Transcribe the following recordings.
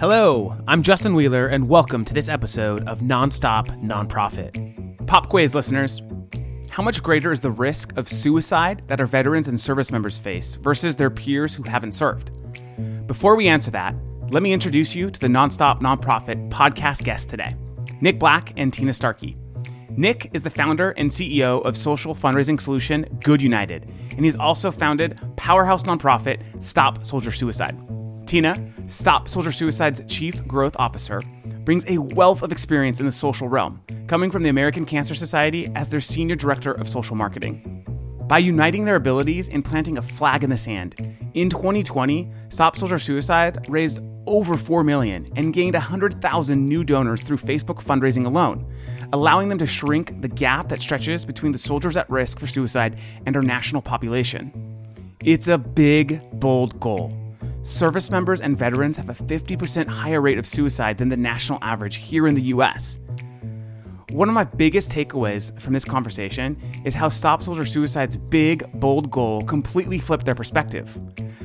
Hello, I'm Justin Wheeler, and welcome to this episode of Nonstop Nonprofit. Pop quiz listeners How much greater is the risk of suicide that our veterans and service members face versus their peers who haven't served? Before we answer that, let me introduce you to the Nonstop Nonprofit podcast guests today Nick Black and Tina Starkey. Nick is the founder and CEO of social fundraising solution Good United, and he's also founded powerhouse nonprofit Stop Soldier Suicide. Tina, Stop Soldier Suicide's Chief Growth Officer, brings a wealth of experience in the social realm, coming from the American Cancer Society as their Senior Director of Social Marketing. By uniting their abilities and planting a flag in the sand, in 2020, Stop Soldier Suicide raised over 4 million and gained 100,000 new donors through Facebook fundraising alone, allowing them to shrink the gap that stretches between the soldiers at risk for suicide and our national population. It's a big, bold goal service members and veterans have a 50% higher rate of suicide than the national average here in the US. One of my biggest takeaways from this conversation is how Stop Soldier Suicide's big, bold goal completely flipped their perspective.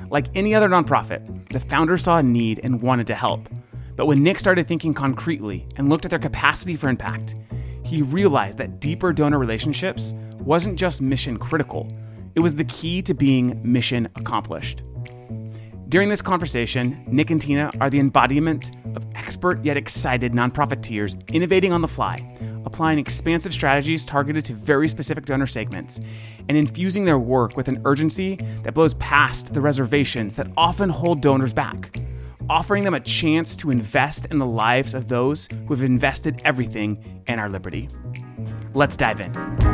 Like any other nonprofit, the founder saw a need and wanted to help. But when Nick started thinking concretely and looked at their capacity for impact, he realized that deeper donor relationships wasn't just mission critical, it was the key to being mission accomplished. During this conversation, Nick and Tina are the embodiment of expert yet excited nonprofiteers innovating on the fly, applying expansive strategies targeted to very specific donor segments, and infusing their work with an urgency that blows past the reservations that often hold donors back, offering them a chance to invest in the lives of those who have invested everything in our liberty. Let's dive in.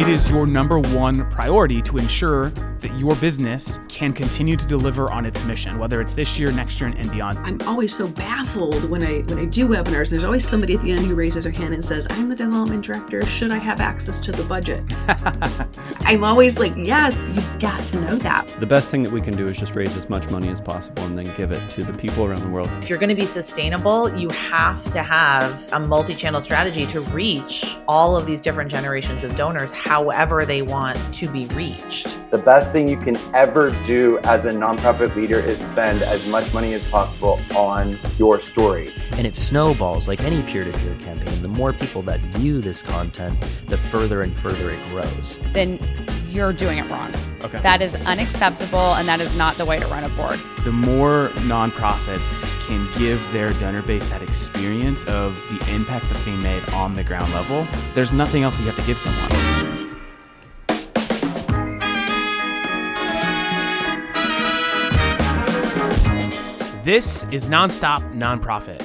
It is your number one priority to ensure that your business can continue to deliver on its mission, whether it's this year, next year, and beyond. I'm always so baffled when I when I do webinars. There's always somebody at the end who raises their hand and says, "I'm the development director. Should I have access to the budget?" I'm always like, "Yes, you've got to know that." The best thing that we can do is just raise as much money as possible and then give it to the people around the world. If you're going to be sustainable, you have to have a multi-channel strategy to reach all of these different generations of donors however they want to be reached. The best thing you can ever do as a nonprofit leader is spend as much money as possible on your story. And it snowballs like any peer to peer campaign. The more people that view this content, the further and further it grows. Then you're doing it wrong. Okay. That is unacceptable and that is not the way to run a board. The more nonprofits can give their donor base that experience of the impact that's being made on the ground level, there's nothing else that you have to give someone. This is Nonstop Nonprofit.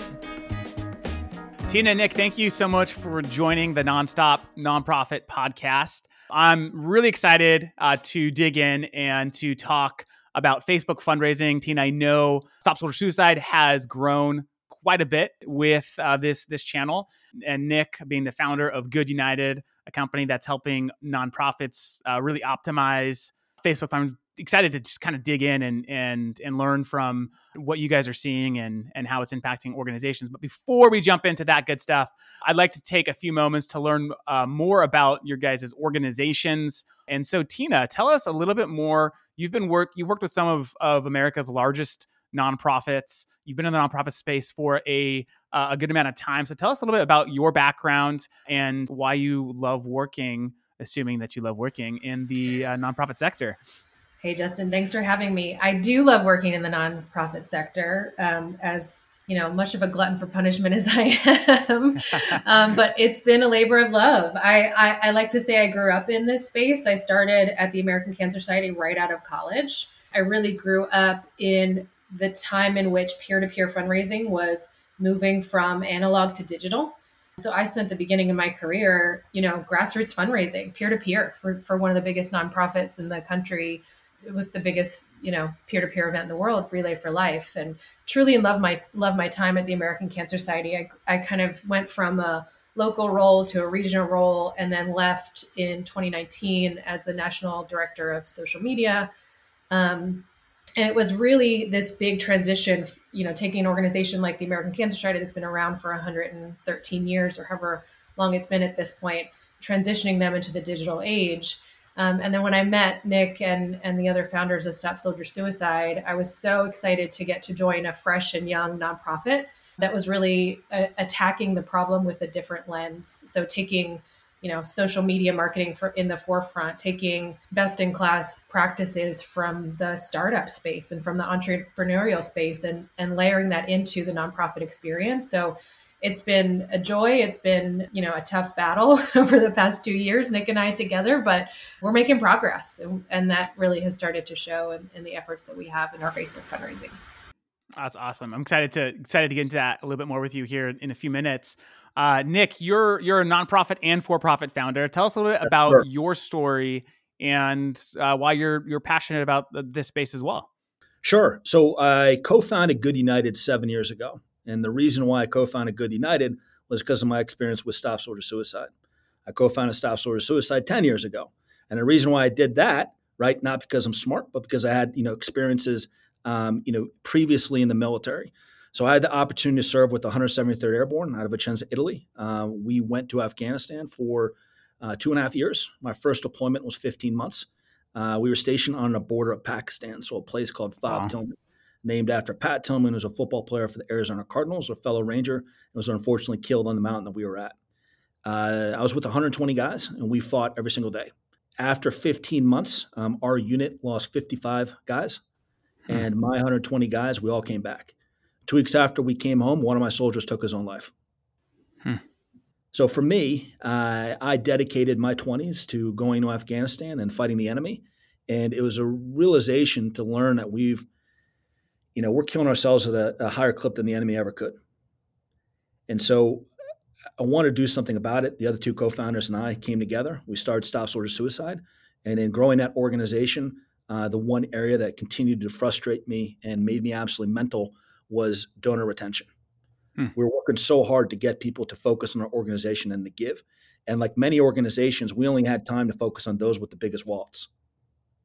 Tina and Nick, thank you so much for joining the Nonstop Nonprofit podcast. I'm really excited uh, to dig in and to talk about Facebook fundraising. Tina, I know Stop Soldier Suicide has grown quite a bit with uh, this this channel, and Nick being the founder of Good United, a company that's helping nonprofits uh, really optimize Facebook fundraising excited to just kind of dig in and and and learn from what you guys are seeing and and how it's impacting organizations. But before we jump into that good stuff, I'd like to take a few moments to learn uh, more about your guys' organizations. And so, Tina, tell us a little bit more. You've been work you've worked with some of of America's largest nonprofits. You've been in the nonprofit space for a uh, a good amount of time. So, tell us a little bit about your background and why you love working assuming that you love working in the uh, nonprofit sector. Hey, Justin, thanks for having me. I do love working in the nonprofit sector. Um, as you know, much of a glutton for punishment as I am, um, but it's been a labor of love. I, I, I like to say I grew up in this space. I started at the American Cancer Society right out of college. I really grew up in the time in which peer to peer fundraising was moving from analog to digital. So I spent the beginning of my career, you know, grassroots fundraising, peer to peer for, for one of the biggest nonprofits in the country with the biggest you know peer-to-peer event in the world relay for life and truly in love my love my time at the american cancer society. I, I kind of went from a local role to a regional role and then left in 2019 as the national director of social media. Um, and it was really this big transition you know taking an organization like the american cancer society that's been around for 113 years or however long it's been at this point transitioning them into the digital age Um, and then when I met Nick and and the other founders of Stop Soldier Suicide, I was so excited to get to join a fresh and young nonprofit that was really uh, attacking the problem with a different lens. So taking you know social media marketing for in the forefront taking best in class practices from the startup space and from the entrepreneurial space and and layering that into the nonprofit experience so it's been a joy it's been you know a tough battle over the past two years nick and i together but we're making progress and, and that really has started to show in, in the efforts that we have in our facebook fundraising that's awesome. I'm excited to excited to get into that a little bit more with you here in a few minutes. Uh, Nick, you're you're a nonprofit and for-profit founder. Tell us a little bit about sure. your story and uh, why you're you're passionate about this space as well. Sure. So I co-founded Good United seven years ago, and the reason why I co-founded Good United was because of my experience with Stop Soldier Suicide. I co-founded Stop Soldier Suicide ten years ago, and the reason why I did that, right, not because I'm smart, but because I had you know experiences, um, you know, previously in the military. So I had the opportunity to serve with the 173rd Airborne out of Vicenza, Italy. Uh, we went to Afghanistan for uh, two and a half years. My first deployment was 15 months. Uh, we were stationed on the border of Pakistan, so a place called Fob wow. Tillman, named after Pat Tillman, who was a football player for the Arizona Cardinals, a fellow Ranger, and was unfortunately killed on the mountain that we were at. Uh, I was with 120 guys, and we fought every single day. After 15 months, um, our unit lost 55 guys, hmm. and my 120 guys, we all came back. Two weeks after we came home, one of my soldiers took his own life. Hmm. So for me, uh, I dedicated my 20s to going to Afghanistan and fighting the enemy. And it was a realization to learn that we've, you know, we're killing ourselves at a, a higher clip than the enemy ever could. And so I wanted to do something about it. The other two co-founders and I came together. We started Stop Soldier Suicide, and in growing that organization, uh, the one area that continued to frustrate me and made me absolutely mental was donor retention. Hmm. We were working so hard to get people to focus on our organization and to give. And like many organizations, we only had time to focus on those with the biggest wallets.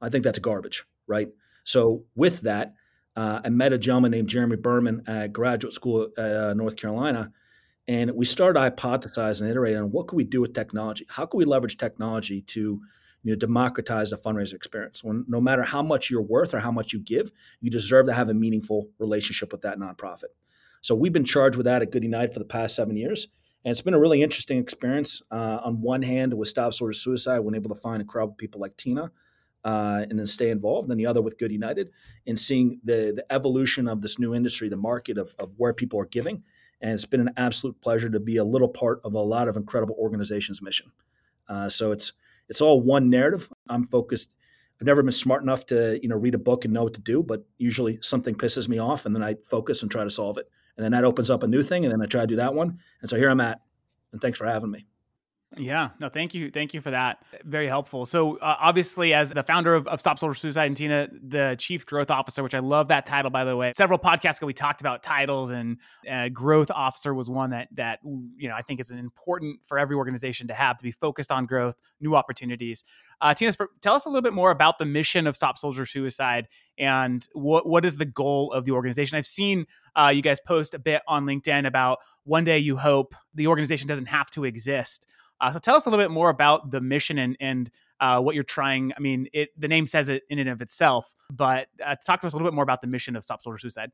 I think that's garbage, right? So with that, uh, I met a gentleman named Jeremy Berman at graduate school uh, North Carolina, and we started hypothesizing and iterating on what could we do with technology? How can we leverage technology to you know, democratize the fundraising experience. When, no matter how much you're worth or how much you give, you deserve to have a meaningful relationship with that nonprofit. So we've been charged with that at Good United for the past seven years. And it's been a really interesting experience. Uh, on one hand, with Stop Soldier Suicide, we're able to find a crowd of people like Tina uh, and then stay involved. And the other with Good United and seeing the, the evolution of this new industry, the market of, of where people are giving. And it's been an absolute pleasure to be a little part of a lot of incredible organizations' mission. Uh, so it's it's all one narrative. I'm focused. I've never been smart enough to you know read a book and know what to do, but usually something pisses me off, and then I focus and try to solve it, and then that opens up a new thing, and then I try to do that one, and so here I'm at. And thanks for having me. Yeah, no, thank you. Thank you for that. Very helpful. So, uh, obviously, as the founder of, of Stop Soldier Suicide and Tina, the Chief Growth Officer, which I love that title, by the way. Several podcasts ago, we talked about titles, and uh, Growth Officer was one that, that, you know, I think is an important for every organization to have to be focused on growth, new opportunities. Uh, Tina, tell us a little bit more about the mission of Stop Soldier Suicide and what, what is the goal of the organization. I've seen uh, you guys post a bit on LinkedIn about one day you hope the organization doesn't have to exist. Uh, so tell us a little bit more about the mission and and uh, what you're trying. I mean, it the name says it in and of itself, but uh, talk to us a little bit more about the mission of Stop Soldier Suicide.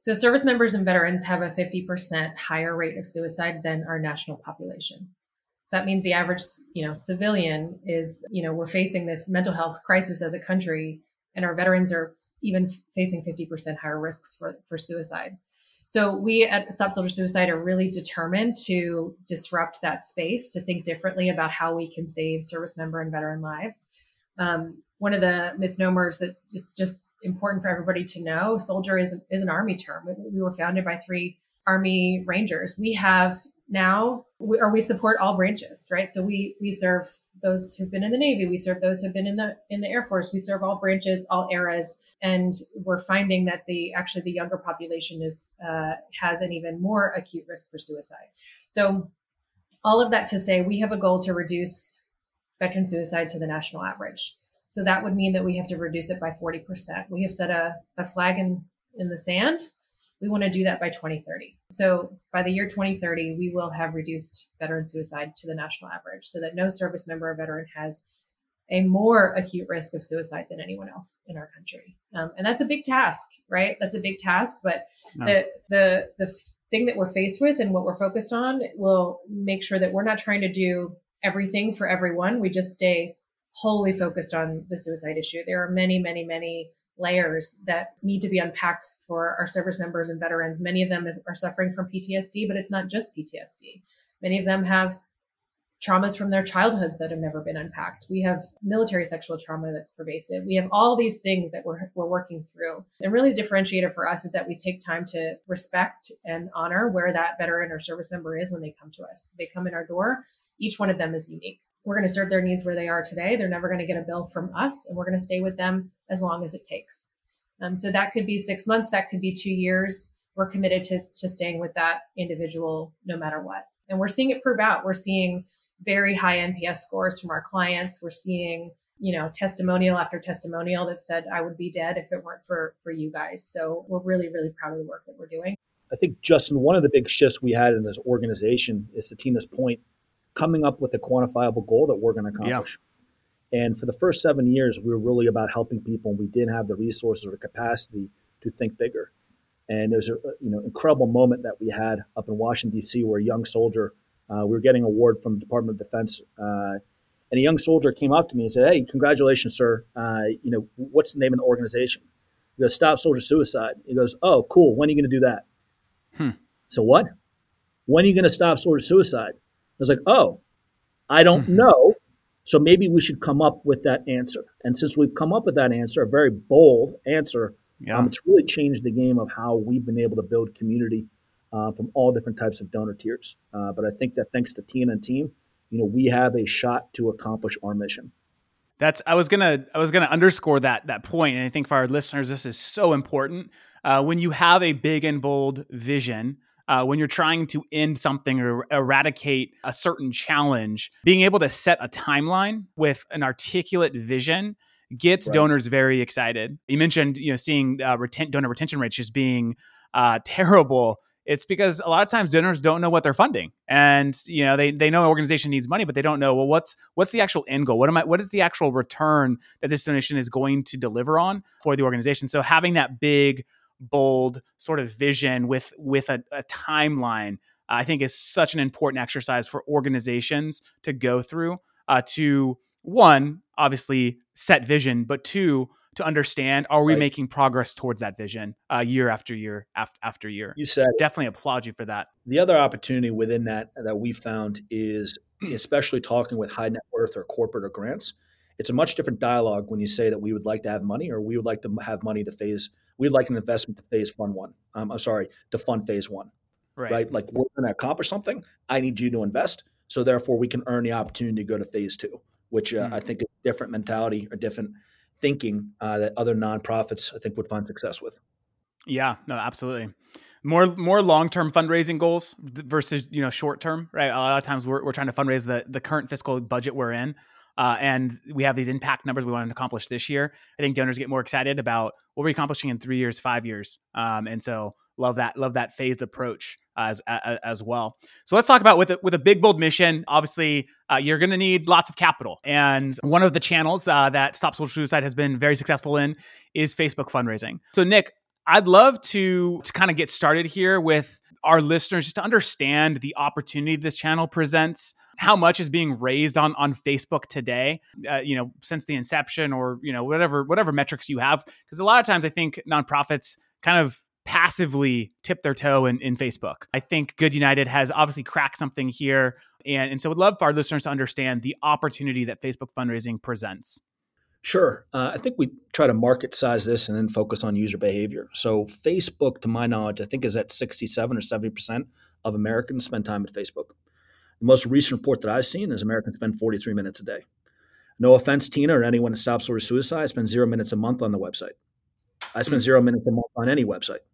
So, service members and veterans have a 50% higher rate of suicide than our national population. So that means the average, you know, civilian is, you know, we're facing this mental health crisis as a country, and our veterans are even facing 50% higher risks for, for suicide. So we at Stop Suicide are really determined to disrupt that space, to think differently about how we can save service member and veteran lives. Um, one of the misnomers that is just important for everybody to know: soldier is an, is an army term. We were founded by three Army Rangers. We have now we, or we support all branches right? So we we serve those who've been in the navy we serve those who've been in the in the air force we serve all branches all eras and we're finding that the actually the younger population is uh, has an even more acute risk for suicide. So all of that to say we have a goal to reduce veteran suicide to the national average. So that would mean that we have to reduce it by 40% we have set a, a flag in in the sand we want to do that by 2030. So by the year 2030, we will have reduced veteran suicide to the national average so that no service member or veteran has a more acute risk of suicide than anyone else in our country. Um, and that's a big task, right? That's a big task. But no. the the the thing that we're faced with and what we're focused on will make sure that we're not trying to do everything for everyone. We just stay wholly focused on the suicide issue. There are many, many, many layers that need to be unpacked for our service members and veterans. Many of them are suffering from PTSD, but it's not just PTSD. Many of them have traumas from their childhoods that have never been unpacked. We have military sexual trauma that's pervasive. We have all these things that we're, we're working through. And really, the differentiator for us is that we take time to respect and honor where that veteran or service member is when they come to us. They come in our door, each one of them is unique. We're going to serve their needs where they are today. They're never going to get a bill from us, and we're going to stay with them as long as it takes. Um, so that could be six months, that could be two years. We're committed to, to staying with that individual no matter what. And we're seeing it prove out. We're seeing very high NPS scores from our clients. We're seeing, you know, testimonial after testimonial that said, I would be dead if it weren't for for you guys. So we're really, really proud of the work that we're doing. I think Justin, one of the big shifts we had in this organization is to Tina's point, coming up with a quantifiable goal that we're going to accomplish. Yeah. And for the first seven years, we were really about helping people, and we didn't have the resources or the capacity to think bigger. And there's a you know incredible moment that we had up in Washington D.C. where a young soldier uh, we were getting an award from the Department of Defense, uh, and a young soldier came up to me and said, "Hey, congratulations, sir! Uh, you know, what's the name of the organization?" He goes, "Stop Soldier Suicide." He goes, "Oh, cool. When are you going to do that?" Hmm. So what? When are you going to stop soldier suicide? I was like, "Oh, I don't mm-hmm. know." So maybe we should come up with that answer. And since we've come up with that answer, a very bold answer, yeah. um, it's really changed the game of how we've been able to build community uh, from all different types of donor tiers. Uh, but I think that thanks to Tina and team, you know, we have a shot to accomplish our mission. That's I was gonna I was gonna underscore that that point, and I think for our listeners, this is so important. Uh, when you have a big and bold vision, uh, when you're trying to end something or eradicate a certain challenge, being able to set a timeline with an articulate vision gets right. donors very excited. You mentioned, you know, seeing uh, reten- donor retention rates just being uh, terrible it's because a lot of times donors don't know what they're funding and you know they, they know an organization needs money but they don't know well what's what's the actual end goal what am i what is the actual return that this donation is going to deliver on for the organization so having that big bold sort of vision with with a, a timeline i think is such an important exercise for organizations to go through uh, to one obviously set vision but two to understand are we right. making progress towards that vision uh, year after year after, after year? You said definitely applaud you for that. The other opportunity within that that we found is especially talking with high net worth or corporate or grants it's a much different dialogue when you say that we would like to have money or we would like to have money to phase we'd like an investment to phase fund one um, i'm sorry to fund phase one right, right? like we're going to accomplish something i need you to invest so therefore we can earn the opportunity to go to phase two which uh, mm-hmm. i think is a different mentality or different thinking uh, that other nonprofits I think would find success with. Yeah, no, absolutely. More more long term fundraising goals versus you know short term, right? A lot of times we're, we're trying to fundraise the the current fiscal budget we're in, uh, and we have these impact numbers we want to accomplish this year. I think donors get more excited about what we're accomplishing in three years, five years, um, and so love that love that phased approach as as well. So let's talk about with a, with a big bold mission. Obviously, uh, you're going to need lots of capital, and one of the channels uh, that Stop Soldier Suicide has been very successful in is Facebook fundraising. So Nick, I'd love to to kind of get started here with our listeners just to understand the opportunity this channel presents how much is being raised on on facebook today uh, you know since the inception or you know whatever whatever metrics you have because a lot of times i think nonprofits kind of passively tip their toe in, in Facebook. I think Good United has obviously cracked something here. And, and so would love for our listeners to understand the opportunity that Facebook fundraising presents. Sure. Uh, I think we try to market size this and then focus on user behavior. So, Facebook, to my knowledge, I think is at 67 or 70% of Americans spend time at Facebook. The most recent report that I've seen is Americans spend 43 minutes a day. No offense, Tina, or anyone that Stop Soldier Suicide, spend zero minutes a month on the website. I spend zero minutes a month on any website.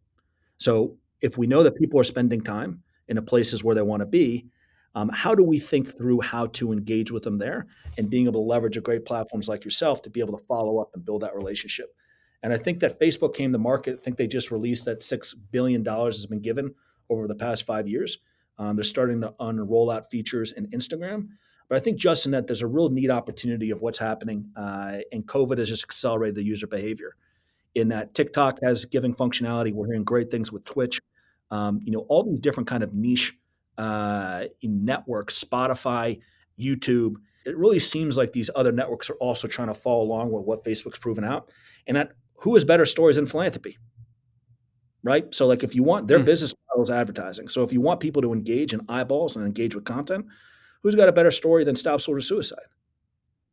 So if we know that people are spending time in the places where they want to be, um, how do we think through how to engage with them there and being able to leverage a great platforms like yourself to be able to follow up and build that relationship? And I think that Facebook came to market. I think they just released that $6 billion has been given over the past five years. Um, they're starting to unroll out features in Instagram. But I think, Justin, that there's a real neat opportunity of what's happening, uh, and COVID has just accelerated the user behavior. In that TikTok has giving functionality, we're hearing great things with Twitch. Um, you know, all these different kind of niche uh, networks, Spotify, YouTube. It really seems like these other networks are also trying to follow along with what Facebook's proven out. And that who has better stories than philanthropy? Right. So, like, if you want their mm. business model is advertising. So, if you want people to engage in eyeballs and engage with content, who's got a better story than Stop Soldier Suicide?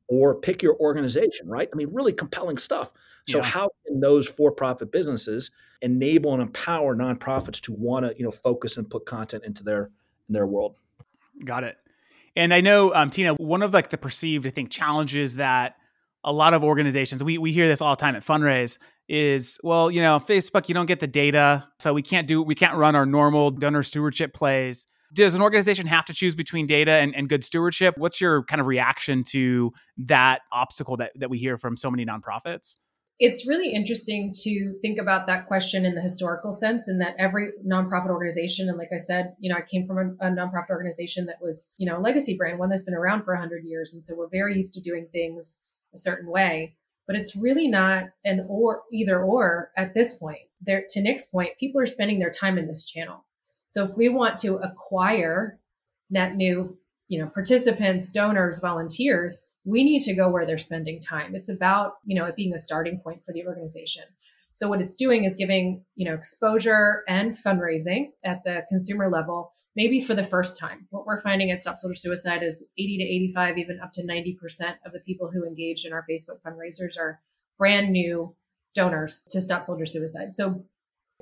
Or pick your organization, right? I mean, really compelling stuff. So, yeah. how can those for-profit businesses enable and empower nonprofits to want to, you know, focus and put content into their their world? Got it. And I know, um, Tina, one of like the perceived, I think, challenges that a lot of organizations we we hear this all the time at fundraise is well you know facebook you don't get the data so we can't do we can't run our normal donor stewardship plays does an organization have to choose between data and, and good stewardship what's your kind of reaction to that obstacle that, that we hear from so many nonprofits it's really interesting to think about that question in the historical sense in that every nonprofit organization and like i said you know i came from a, a nonprofit organization that was you know a legacy brand one that's been around for 100 years and so we're very used to doing things a certain way. But it's really not an or either or at this point. There to nick's point people are spending their time in this channel. So if we want to acquire net new you know participants donors volunteers we need to go where they're spending time it's about you know it being a starting point for the organization so what it's doing is giving you know exposure and fundraising at the consumer level maybe for the first time. What we're finding at Stop Soldier Suicide is 80 to 85, even up to 90% of the people who engage in our Facebook fundraisers are brand new donors to Stop Soldier Suicide. So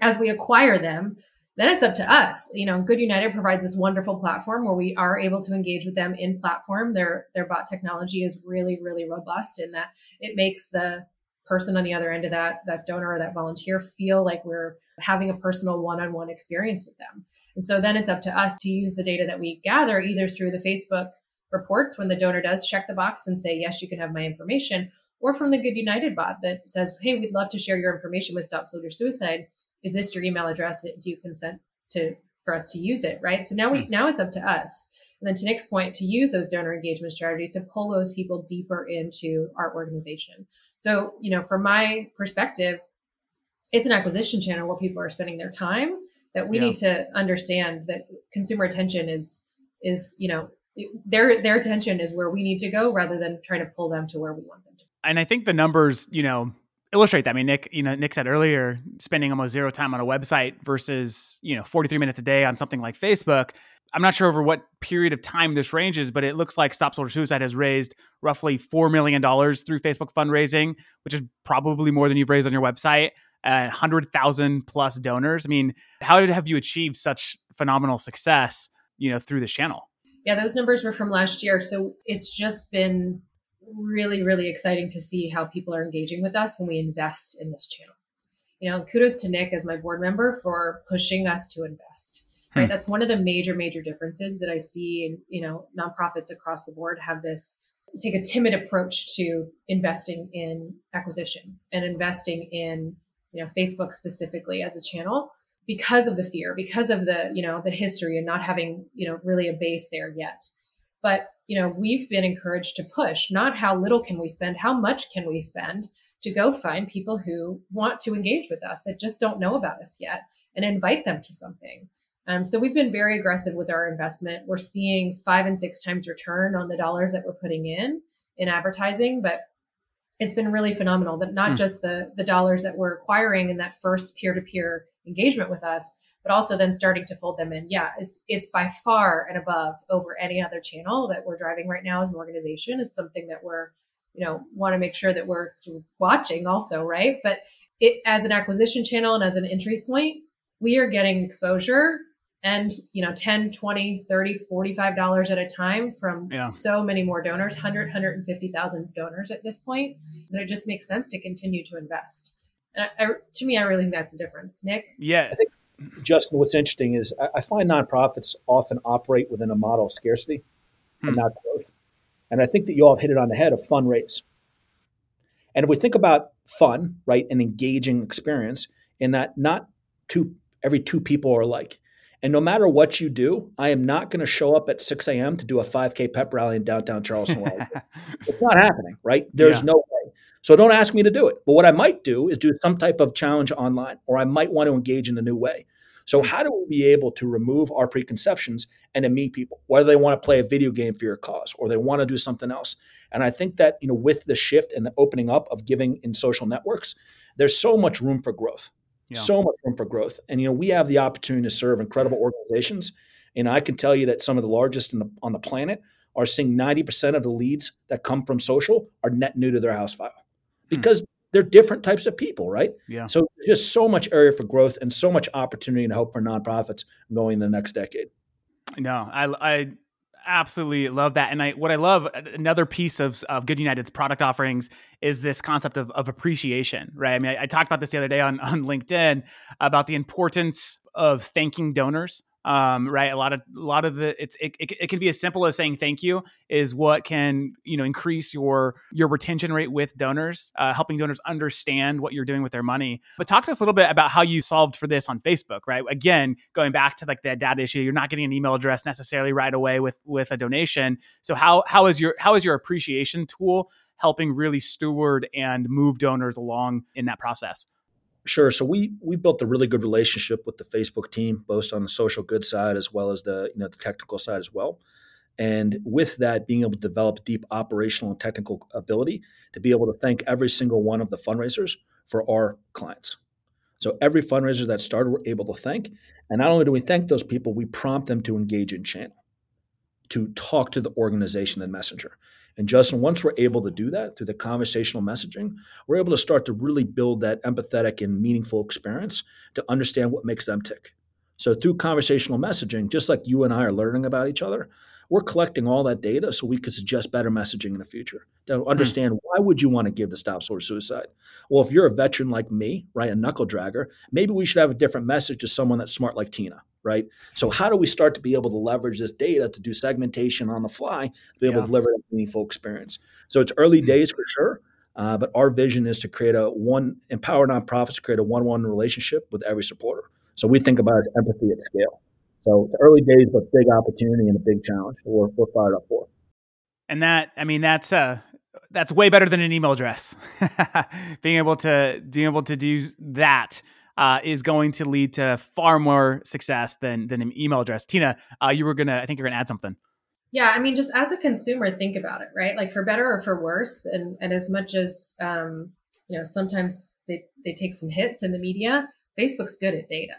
as we acquire them, then it's up to us. You know, Good United provides this wonderful platform where we are able to engage with them in platform. Their their bot technology is really, really robust in that it makes the person on the other end of that that donor or that volunteer feel like we're having a personal one-on-one experience with them. And so then it's up to us to use the data that we gather either through the Facebook reports when the donor does check the box and say, yes, you can have my information, or from the Good United bot that says, hey, we'd love to share your information with Stop Soldier Suicide. Is this your email address? Do you consent to for us to use it? Right. So now we hmm. now it's up to us. And then to Nick's point, to use those donor engagement strategies to pull those people deeper into our organization. So, you know, from my perspective, it's an acquisition channel where people are spending their time that we yeah. need to understand that consumer attention is is you know their their attention is where we need to go rather than trying to pull them to where we want them to and i think the numbers you know illustrate that i mean nick you know nick said earlier spending almost zero time on a website versus you know 43 minutes a day on something like facebook i'm not sure over what period of time this ranges but it looks like stop soldier suicide has raised roughly $4 million through facebook fundraising which is probably more than you've raised on your website uh, 100,000 plus donors. I mean, how did have you achieved such phenomenal success, you know, through this channel? Yeah, those numbers were from last year. So it's just been really, really exciting to see how people are engaging with us when we invest in this channel. You know, kudos to Nick as my board member for pushing us to invest. Right. Hmm. That's one of the major, major differences that I see in, you know, nonprofits across the board have this take a timid approach to investing in acquisition and investing in you know facebook specifically as a channel because of the fear because of the you know the history and not having you know really a base there yet but you know we've been encouraged to push not how little can we spend how much can we spend to go find people who want to engage with us that just don't know about us yet and invite them to something um, so we've been very aggressive with our investment we're seeing five and six times return on the dollars that we're putting in in advertising but it's been really phenomenal that not mm. just the the dollars that we're acquiring in that first peer-to-peer engagement with us but also then starting to fold them in. Yeah it's it's by far and above over any other channel that we're driving right now as an organization is something that we're you know want to make sure that we're watching also right? But it as an acquisition channel and as an entry point we are getting exposure and you know 10 20 30 45 dollars at a time from yeah. so many more donors 100 150000 donors at this point that it just makes sense to continue to invest. And I, I, to me i really think that's the difference. Nick? Yeah justin what's interesting is I, I, find nonprofits often operate within a model of scarcity hmm. and not growth and i think that you all have hit it on the head of fundraise and if we think about fun right an engaging experience in that not two every two people are alike And no matter what you do, I am not going to show up at 6 a.m. to do a 5K pep rally in downtown Charleston. it's not happening, right? There's yeah. no. So don't ask me to do it. But what I might do is do some type of challenge online, or I might want to engage in a new way. So how do we be able to remove our preconceptions and to meet people, whether they want to play a video game for your cause or they want to do something else? And I think that you know, with the shift and the opening up of giving in social networks, there's so much room for growth. Yeah. So much room for growth. And you know, we have the opportunity to serve incredible organizations. And I can tell you that some of the largest the, on the planet are seeing 90% of the leads that come from social are net new to their house file hmm. Because hmm. they're different types of people, right? Yeah. So just so much area for growth and so much opportunity and hope for nonprofits going the next decade. No, I, I absolutely love that. And I what I love another piece of of Good United's product offerings is this concept of, of appreciation, right? I mean, I, I talked about this the other day on on LinkedIn about the importance of thanking donors um, right? A lot of a lot of the it's it, it, it, can be as simple as saying thank you is what can you know increase your your retention rate with donors, uh, helping donors understand what you're doing with their money. But talk to us a little bit about how you solved for this on Facebook, right? Again, going back to like that data issue, you're not getting an email address necessarily right away with with a donation. So how how is your how is your appreciation tool helping really steward and move donors along in that process? Sure. So we we built a really good relationship with the Facebook team, both on the social good side as well as the you know the technical side as well. And with that, being able to develop deep operational and technical ability to be able to thank every single one of the fundraisers for our clients. So every fundraiser that started, we're able to thank. And not only do we thank those people, we prompt them to engage in channel, to talk to the organization and messenger. And Justin, once we're able to do that through the conversational messaging, we're able to start to really build that empathetic and meaningful experience to understand what makes them tick. So through conversational messaging, just like you and I are learning about each other, we're collecting all that data so we could suggest better messaging in the future to hmm. understand mm. why would you want to give the Stop Soldier Suicide well if you're a veteran like me right a knuckle dragger maybe we should have a different message to someone that's smart like tina right? So how do we start to be able to leverage this data to do segmentation on the fly to be able yeah. to deliver a meaningful experience? So it's early mm-hmm. days for sure, uh, but our vision is to create a one empower nonprofits to create a one-one relationship with every supporter. So we think about it as empathy at scale. So it's early days, but big opportunity and a big challenge. We're, we're fired up for. And that, I mean, that's uh, that's way better than an email address. being able to being able to do that uh, is going to lead to far more success than than an email address. Tina, uh, you were gonna, I think you're gonna add something. Yeah, I mean, just as a consumer, think about it, right? Like for better or for worse, and and as much as um, you know, sometimes they they take some hits in the media. Facebook's good at data.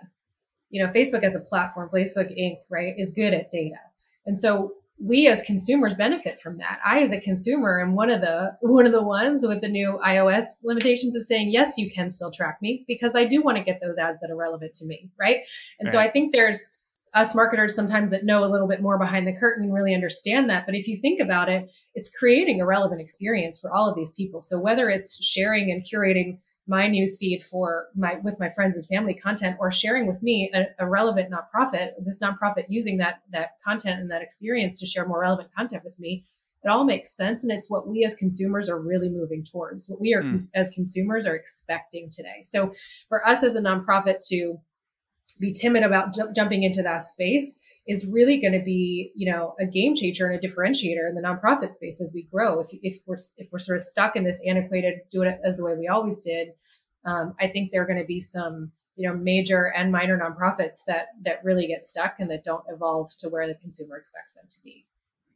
You know, Facebook as a platform, Facebook Inc. right, is good at data, and so we as consumers benefit from that. I as a consumer am one of the one of the ones with the new iOS limitations is saying yes, you can still track me because I do want to get those ads that are relevant to me, right? And right. so I think there's us marketers sometimes that know a little bit more behind the curtain and really understand that. But if you think about it, it's creating a relevant experience for all of these people. So whether it's sharing and curating my newsfeed for my with my friends and family content or sharing with me a, a, relevant nonprofit this nonprofit using that that content and that experience to share more relevant content with me it all makes sense and it's what we as consumers are really moving towards what we are mm. as consumers are expecting today so for us as a nonprofit to be timid about j- jumping into that space is really going to be, you know, a game changer and a differentiator in the nonprofit space as we grow. If, if we're if we're sort of stuck in this antiquated, do it as the way we always did, um, I think there are going to be some, you know, major and minor nonprofits that that really get stuck and that don't evolve to where the consumer expects them to be.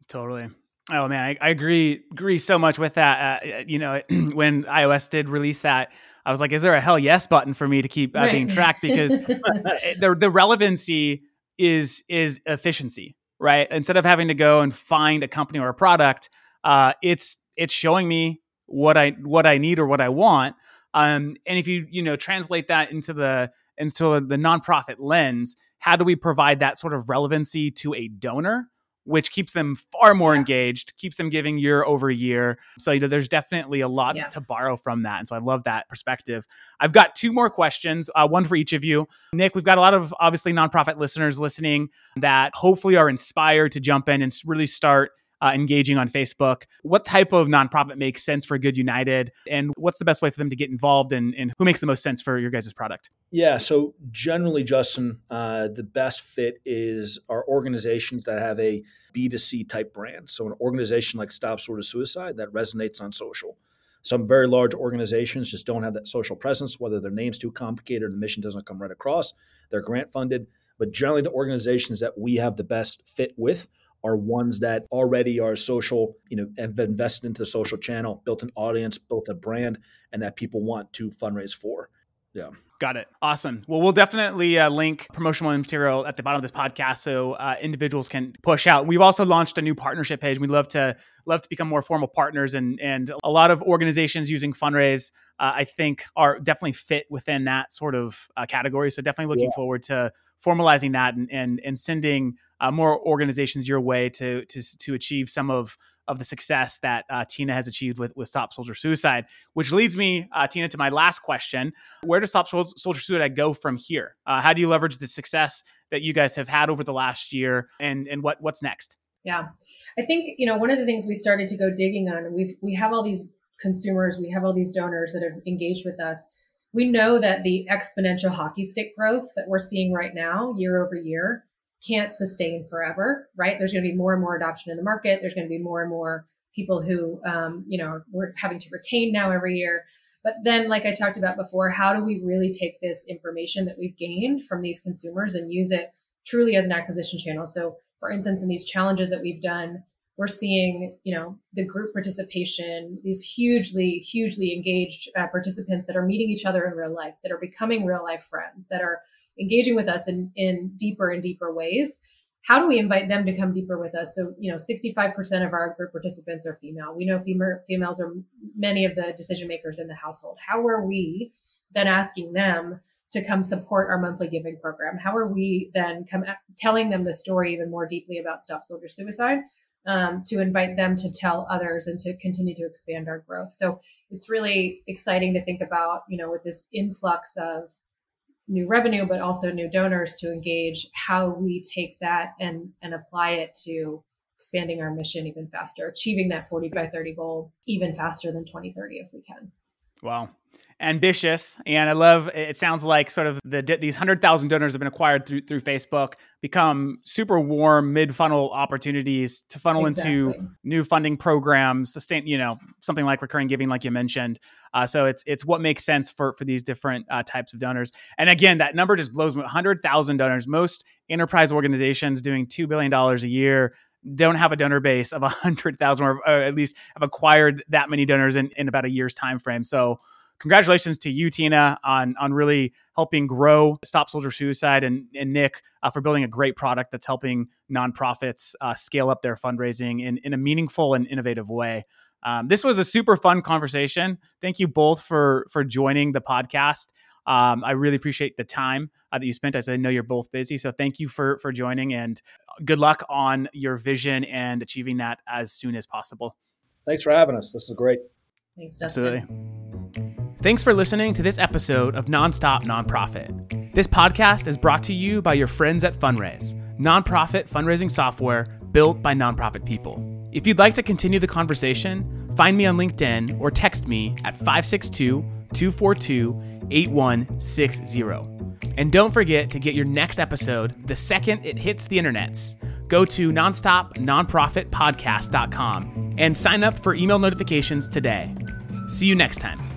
Totally. Oh man, I, I agree agree so much with that. Uh, you know, when iOS did release that, I was like, "Is there a hell yes button for me to keep uh, right. being tracked?" Because the the relevancy is is efficiency, right? Instead of having to go and find a company or a product, uh, it's it's showing me what I what I need or what I want. Um, and if you you know translate that into the into the nonprofit lens, how do we provide that sort of relevancy to a donor? Which keeps them far more yeah. engaged, keeps them giving year over year. So, you know, there's definitely a lot yeah. to borrow from that. And so I love that perspective. I've got two more questions, uh, one for each of you. Nick, we've got a lot of obviously nonprofit listeners listening that hopefully are inspired to jump in and really start uh, engaging on Facebook. What type of nonprofit makes sense for Good United, and what's the best way for them to get involved, and, and who makes the most sense for your guys' product? Yeah, so generally, Justin, uh, the best fit is our organizations that have a B2C type brand. So an organization like Stop Soldier Suicide that resonates on social. Some very large organizations just don't have that social presence, whether their name's too complicated or the mission doesn't come right across. They're grant funded. But generally, the organizations that we have the best fit with are ones that already are social, you know, have invested into the social channel, built an audience, built a brand, and that people want to fundraise for. Yeah. Got it. Awesome. Well, we'll definitely uh, link promotional material at the bottom of this podcast so uh, individuals can push out. We've also launched a new partnership page. We'd love to love to become more formal partners, and and a lot of organizations using fundraise, uh, I think, are definitely fit within that sort of uh, category. So definitely looking yeah. forward to formalizing that and and, and sending uh, more organizations your way to to to achieve some of of the success that uh, Tina has achieved with, with Stop Soldier Suicide, which leads me, uh, Tina, to my last question. Where does Stop Soldier Suicide go from here? Uh, how do you leverage the success that you guys have had over the last year and, and what, what's next? Yeah, I think, you know, one of the things we started to go digging on, we've, we have all these consumers, we have all these donors that have engaged with us. We know that the exponential hockey stick growth that we're seeing right now, year over year, can't sustain forever, right? There's going to be more and more adoption in the market. There's going to be more and more people who, um, you know, we're having to retain now every year. But then, like I talked about before, how do we really take this information that we've gained from these consumers and use it truly as an acquisition channel? So, for instance, in these challenges that we've done, we're seeing, you know, the group participation, these hugely, hugely engaged uh, participants that are meeting each other in real life, that are becoming real life friends, that are engaging with us in, in deeper and deeper ways. How do we invite them to come deeper with us? So you know 65% of our group participants are female. We know female, females are many of the decision makers in the household. How are we then asking them to come support our monthly giving program? How are we then come telling them the story even more deeply about stop soldier suicide um, to invite them to tell others and to continue to expand our growth so it's really exciting to think about you know with this influx of new revenue, but also new donors to engage, how we take that and, and apply it to expanding our mission even faster, achieving that 40 by 30 goal even faster than 2030 if we can. Wow ambitious and i love it sounds like sort of the these 100000 donors have been acquired through through facebook become super warm mid funnel opportunities to funnel exactly. into new funding programs sustain you know something like recurring giving like you mentioned. Uh, so it's it's what makes sense for for these different uh, types of donors. And again that number just blows me 100000 donors. Most enterprise organizations doing $2 billion a year don't have a donor base of 100000 or, or at least have acquired that many donors in, in about a year's time frame. So congratulations to you, Tina, on on really helping grow Stop Soldier Suicide, and, and Nick uh, for building a great product that's helping nonprofits uh, scale up their fundraising in, in a meaningful and innovative way. Um, this was a super fun conversation. Thank you both for for joining the podcast. Um, I really appreciate the time uh, that you spent. As I know you're both busy, so thank you for for joining, and good luck on your vision and achieving that as soon as possible. Thanks for having us. This is great. Thanks, Justin. Absolutely. Thanks for listening to this episode of Nonstop Nonprofit. This podcast is brought to you by your friends at Fundraise, nonprofit fundraising software built by nonprofit people. If you'd like to continue the conversation, find me on LinkedIn or text me at 562 242 8160. And don't forget to get your next episode the second it hits the internets. Go to nonstopnonprofitpodcast.com and sign up for email notifications today. See you next time.